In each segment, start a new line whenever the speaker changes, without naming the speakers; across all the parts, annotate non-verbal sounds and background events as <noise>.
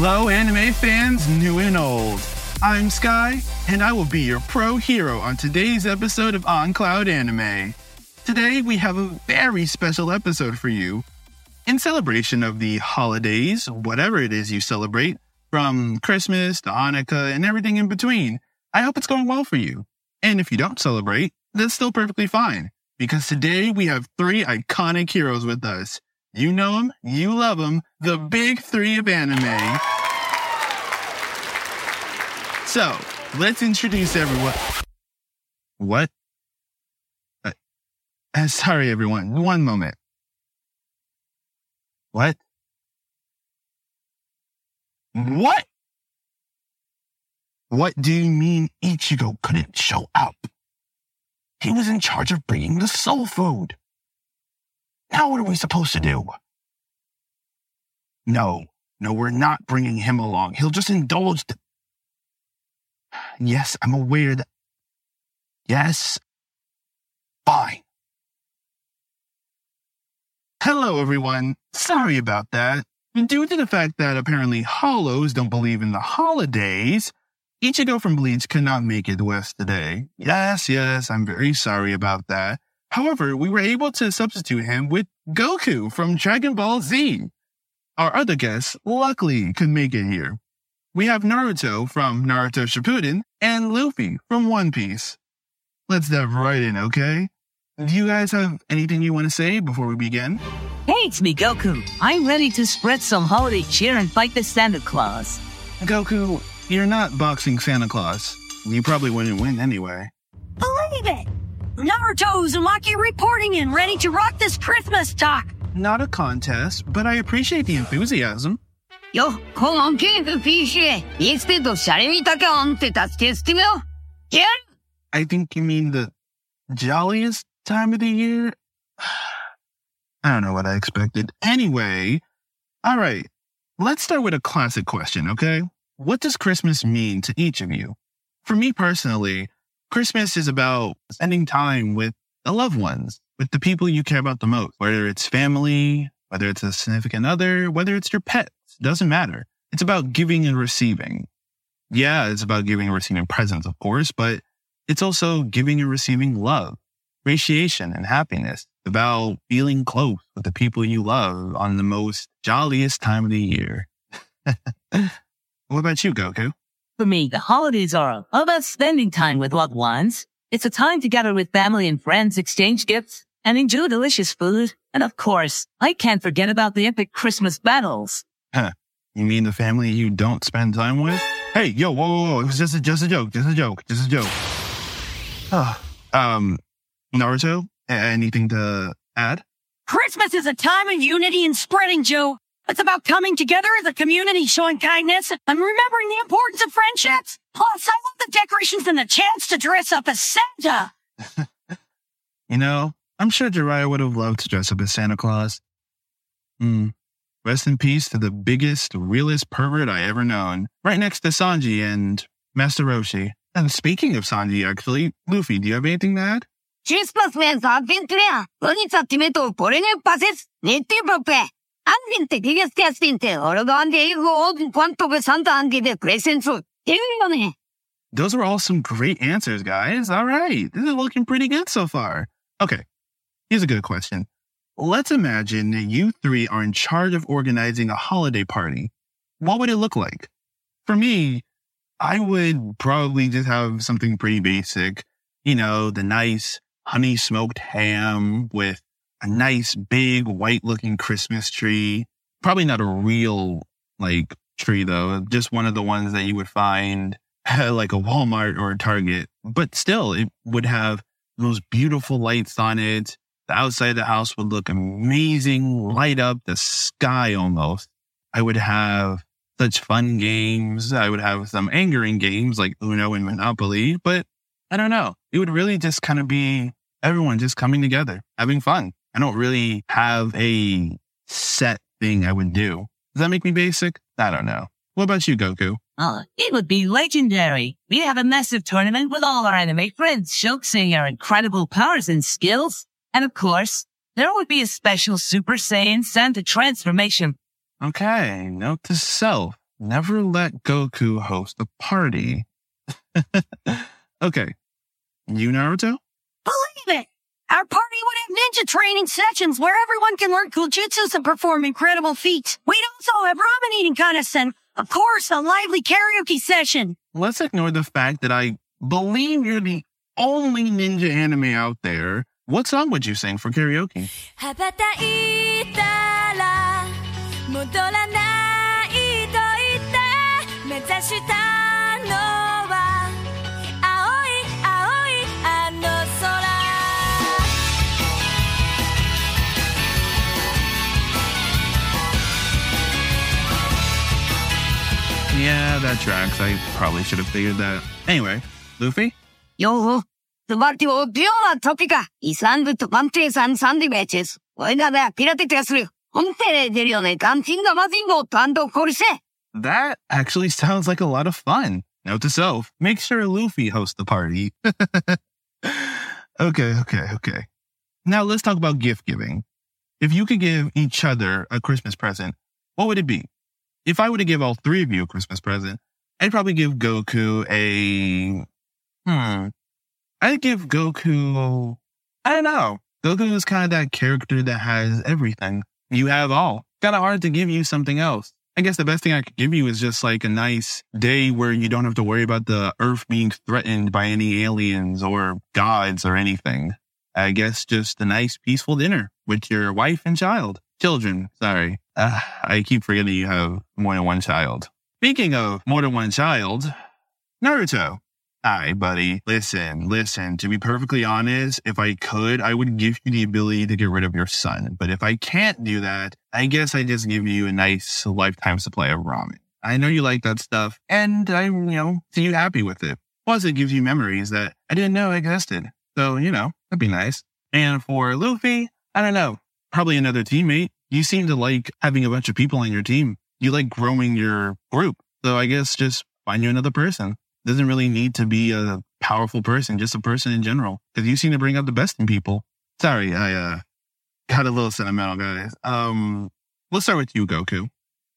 Hello, anime fans, new and old. I'm Sky, and I will be your pro hero on today's episode of On Cloud Anime. Today, we have a very special episode for you. In celebration of the holidays, whatever it is you celebrate, from Christmas to Hanukkah and everything in between, I hope it's going well for you. And if you don't celebrate, that's still perfectly fine, because today we have three iconic heroes with us. You know them, you love them, the big three of anime. So, let's introduce everyone. What? Uh, uh, sorry, everyone. One moment. What? What? What do you mean Ichigo couldn't show up? He was in charge of bringing the soul food. Now what are we supposed to do? No, no, we're not bringing him along. He'll just indulge. Yes, I'm aware that. Yes. Fine. Hello, everyone. Sorry about that. Due to the fact that apparently hollows don't believe in the holidays, Ichigo from Bleach could not make it with us today. Yes, yes, I'm very sorry about that. However, we were able to substitute him with Goku from Dragon Ball Z. Our other guests, luckily, could make it here. We have Naruto from Naruto Shippuden and Luffy from One Piece. Let's dive right in, okay? Do you guys have anything you want to say before we begin?
Hey, it's me, Goku. I'm ready to spread some holiday cheer and fight the Santa Claus.
Goku, you're not boxing Santa Claus. You probably wouldn't win anyway.
Believe it! Naruto Uzumaki reporting in. ready to rock this Christmas talk.
Not a contest, but I appreciate the enthusiasm.
よ、このゲーム Yeah.
I think you mean the jolliest time of the year? <sighs> I don't know what I expected. Anyway, all right, let's start with a classic question, okay? What does Christmas mean to each of you? For me personally, Christmas is about spending time with the loved ones, with the people you care about the most, whether it's family, whether it's a significant other, whether it's your pets, doesn't matter. It's about giving and receiving. Yeah, it's about giving and receiving presents, of course, but it's also giving and receiving love, appreciation, and happiness. About feeling close with the people you love on the most jolliest time of the year. <laughs> what about you, Goku?
For me, the holidays are all about spending time with loved ones. It's a time to gather with family and friends, exchange gifts, and enjoy delicious food. And of course, I can't forget about the epic Christmas battles.
Huh. You mean the family you don't spend time with? Hey, yo, whoa, whoa, whoa. It was just a, just a joke. Just a joke. Just a joke. Ah, um, Naruto, anything to add?
Christmas is a time of unity and spreading, Joe. It's about coming together as a community, showing kindness, and remembering the importance of friendships. Plus, I love the decorations and the chance to dress up as Santa. <laughs>
You know, I'm sure Jiraiya would have loved to dress up as Santa Claus. Hmm. Rest in peace to the biggest, realest pervert I ever known. Right next to Sanji and Master Roshi. And speaking of Sanji, actually, Luffy, do you have anything to add?
Christmas means adventure. Bonita timeto porene pases. Nete pape.
Those are all some great answers, guys. All right. This is looking pretty good so far. Okay. Here's a good question. Let's imagine that you three are in charge of organizing a holiday party. What would it look like? For me, I would probably just have something pretty basic. You know, the nice honey smoked ham with a nice big white looking Christmas tree. Probably not a real like tree though, just one of the ones that you would find like a Walmart or a Target, but still it would have those beautiful lights on it. The outside of the house would look amazing, light up the sky almost. I would have such fun games. I would have some angering games like Uno and Monopoly, but I don't know. It would really just kind of be everyone just coming together, having fun. I don't really have a set thing I would do. Does that make me basic? I don't know. What about you, Goku?
Oh, it would be legendary. We'd have a massive tournament with all our anime friends showcasing our incredible powers and skills. And of course, there would be a special Super Saiyan Santa transformation.
Okay, note to self. never let Goku host a party. <laughs> okay. You, Naruto?
Believe it! Our party would have ninja training sessions where everyone can learn cool jutsus and perform incredible feats. We'd also have ramen eating contests and, of course, a lively karaoke session.
Let's ignore the fact that I believe you're the only ninja anime out there. What song would you sing for karaoke? yeah, that tracks. I probably should have figured that. Anyway, Luffy?
Yo, 스마트 오디오나 토피가 이 산부터 밤트에서
That actually sounds like a lot of fun. Note to self, make sure Luffy hosts the party. <laughs> okay, okay, okay. Now let's talk about gift giving. If you could give each other a Christmas present, what would it be? If I were to give all three of you a Christmas present, I'd probably give Goku a, hmm, I'd give Goku, I don't know. Goku is kind of that character that has everything. You have all. Kind of hard to give you something else. I guess the best thing I could give you is just like a nice day where you don't have to worry about the earth being threatened by any aliens or gods or anything. I guess just a nice peaceful dinner with your wife and child. Children, sorry. Uh, I keep forgetting you have more than one child. Speaking of more than one child, Naruto. Hi, buddy. Listen, listen. To be perfectly honest, if I could, I would give you the ability to get rid of your son. But if I can't do that, I guess I just give you a nice lifetime supply of ramen. I know you like that stuff, and I, you know, see you happy with it. Plus, it gives you memories that I didn't know existed. So, you know, that'd be nice. And for Luffy, I don't know, probably another teammate. You seem to like having a bunch of people on your team. You like growing your group. So I guess just find you another person doesn't really need to be a powerful person, just a person in general. Because you seem to bring out the best in people. Sorry, I uh got a little sentimental, guys. Um, let's start with you, Goku.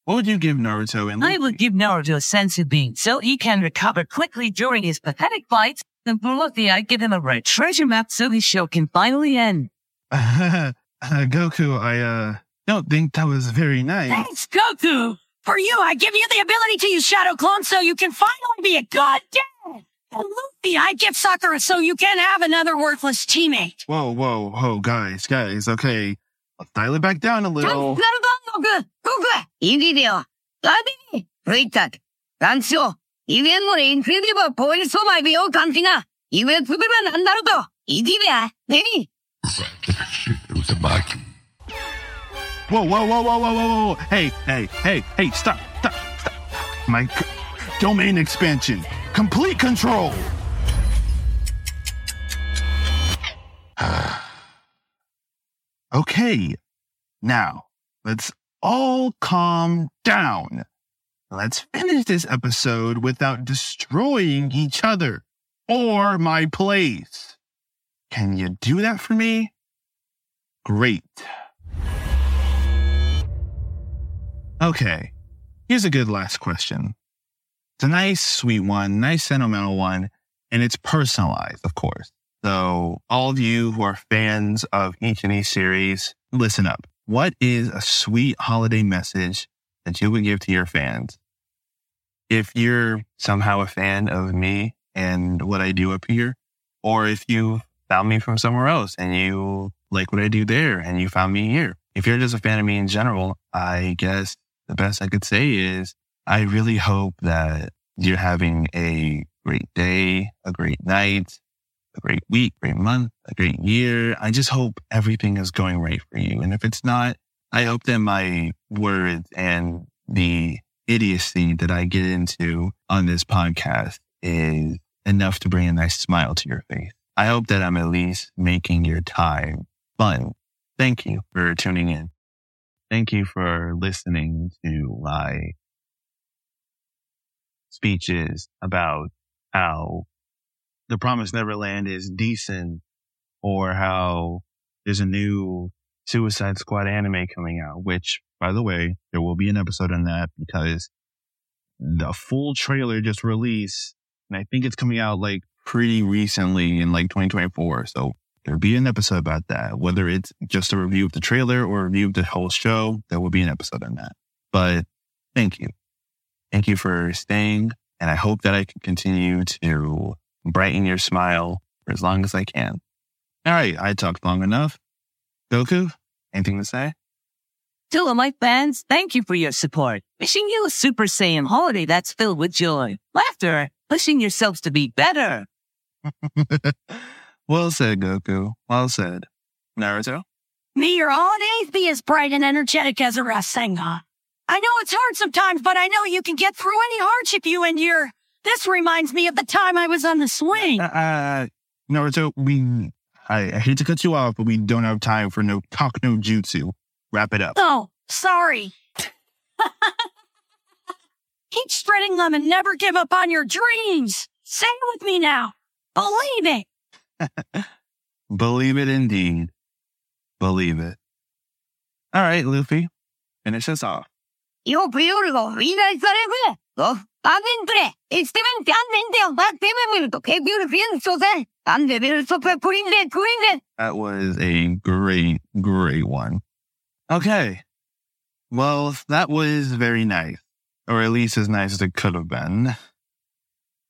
What would you give Naruto and
I would give Naruto a Senzu Bean so he can recover quickly during his pathetic fights. And for Luffy, I'd give him a red treasure map so his show can finally end.
uh, <laughs> Goku? I uh don't think that was very nice.
Thanks, Goku! For you, I give you the ability to use Shadow Clone so you can finally be a goddamn! And Luffy, I give Sakura so you can have another worthless teammate.
Whoa, whoa, whoa, guys, guys. Okay, let's dial it back down a
ナル
little. Whoa, whoa, whoa, whoa, whoa, whoa, whoa. Hey, hey, hey, hey, stop, stop, stop. My c- domain expansion. Complete control. <sighs> okay. Now, let's all calm down. Let's finish this episode without destroying each other or my place. Can you do that for me? Great. Okay, here's a good last question. It's a nice, sweet one, nice, sentimental one, and it's personalized, of course. So, all of you who are fans of each and each series, listen up. What is a sweet holiday message that you would give to your fans? If you're somehow a fan of me and what I do up here, or if you found me from somewhere else and you like what I do there and you found me here, if you're just a fan of me in general, I guess the best I could say is I really hope that you're having a great day, a great night, a great week, great month, a great year. I just hope everything is going right for you. And if it's not, I hope that my words and the idiocy that I get into on this podcast is enough to bring a nice smile to your face. I hope that I'm at least making your time fun. Thank you for tuning in. Thank you for listening to my speeches about how the Promised Neverland is decent or how there's a new Suicide Squad anime coming out, which, by the way, there will be an episode on that because the full trailer just released, and I think it's coming out like pretty recently in like 2024. So there'll be an episode about that. Whether it's just a review of the trailer or a review of the whole show, there will be an episode on that. But thank you. Thank you for staying. And I hope that I can continue to brighten your smile for as long as I can. All right. I talked long enough. Goku, anything to say?
To all my fans, thank you for your support. Wishing you a Super Saiyan holiday that's filled with joy, laughter, pushing yourselves to be better. <laughs>
well said, Goku. Well said. Naruto?
May your holidays be as bright and energetic as a Rasengan. I know it's hard sometimes, but I know you can get through any hardship you endure. This reminds me of the time I was on the swing.
Uh, uh, Naruto, we, I, I hate to cut you off, but we don't have time for no talk no jutsu. Wrap it up.
Oh, sorry. <laughs> Keep spreading them and never give up on your dreams. Say it with me now. Believe it. <laughs>
Believe it indeed. Believe it. All right, Luffy, finish us off.
Yo beautiful.
That was a great, great one. Okay. Well, that was very nice, or at least as nice as it could have been.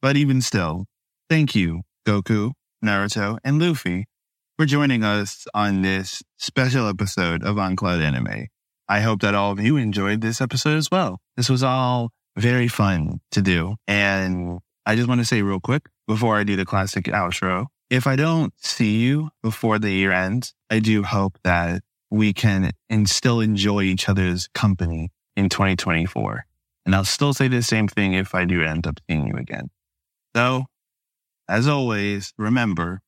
But even still, thank you, Goku, Naruto, and Luffy for joining us on this special episode of On Cloud Anime. I hope that all of you enjoyed this episode as well. This was all very fun to do. And I just want to say real quick before I do the classic outro, if I don't see you before the year ends, I do hope that we can and still enjoy each other's company in 2024. And I'll still say the same thing if I do end up seeing you again. So, as always, remember,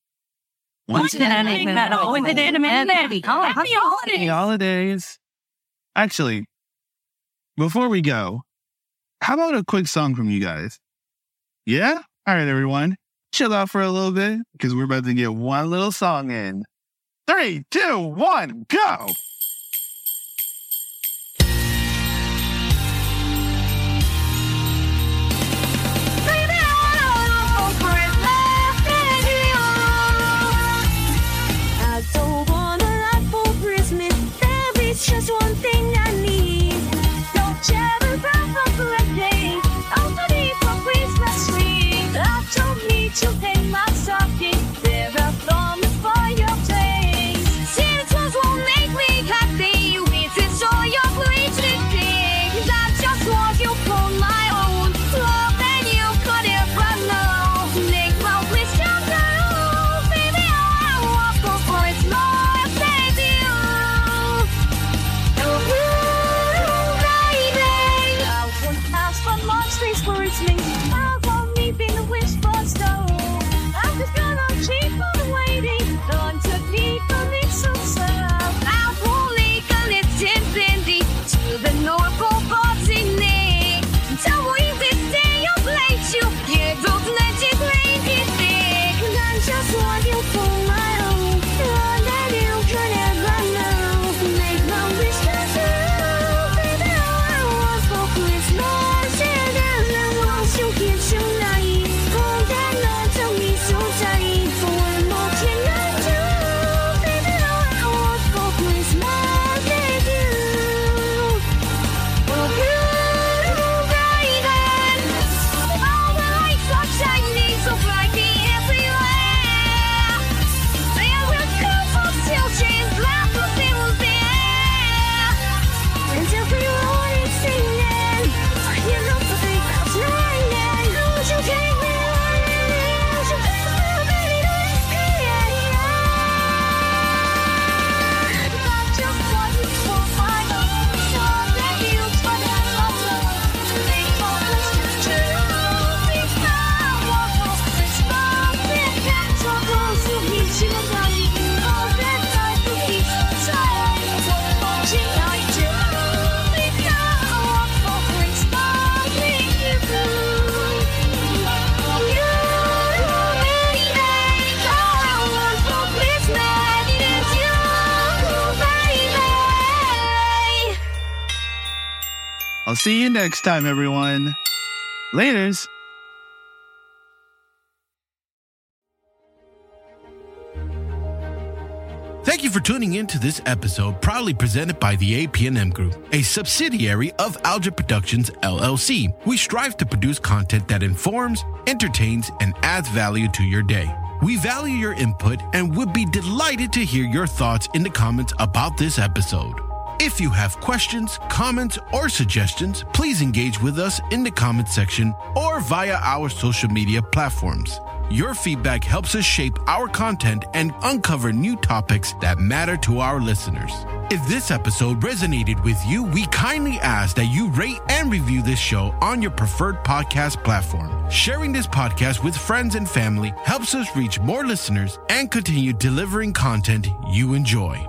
Once in a metal, with an anime Happy holidays.
Happy holidays. Actually, before we go, how about a quick song from you guys? Yeah? All right, everyone. Chill out for a little bit because we're about to get one little song in. Three, two, one, go!
There is
I'll see you next time, everyone. Laters.
Thank you for tuning in to this episode, proudly presented by the APNM Group, a subsidiary of Algid Productions LLC. We strive to produce content that informs, entertains, and adds value to your day. We value your input and would be delighted to hear your thoughts in the comments about this episode. If you have questions, comments, or suggestions, please engage with us in the comment section or via our social media platforms. Your feedback helps us shape our content and uncover new topics that matter to our listeners. If this episode resonated with you, we kindly ask that you rate and review this show on your preferred podcast platform. Sharing this podcast with friends and family helps us reach more listeners and continue delivering content you enjoy.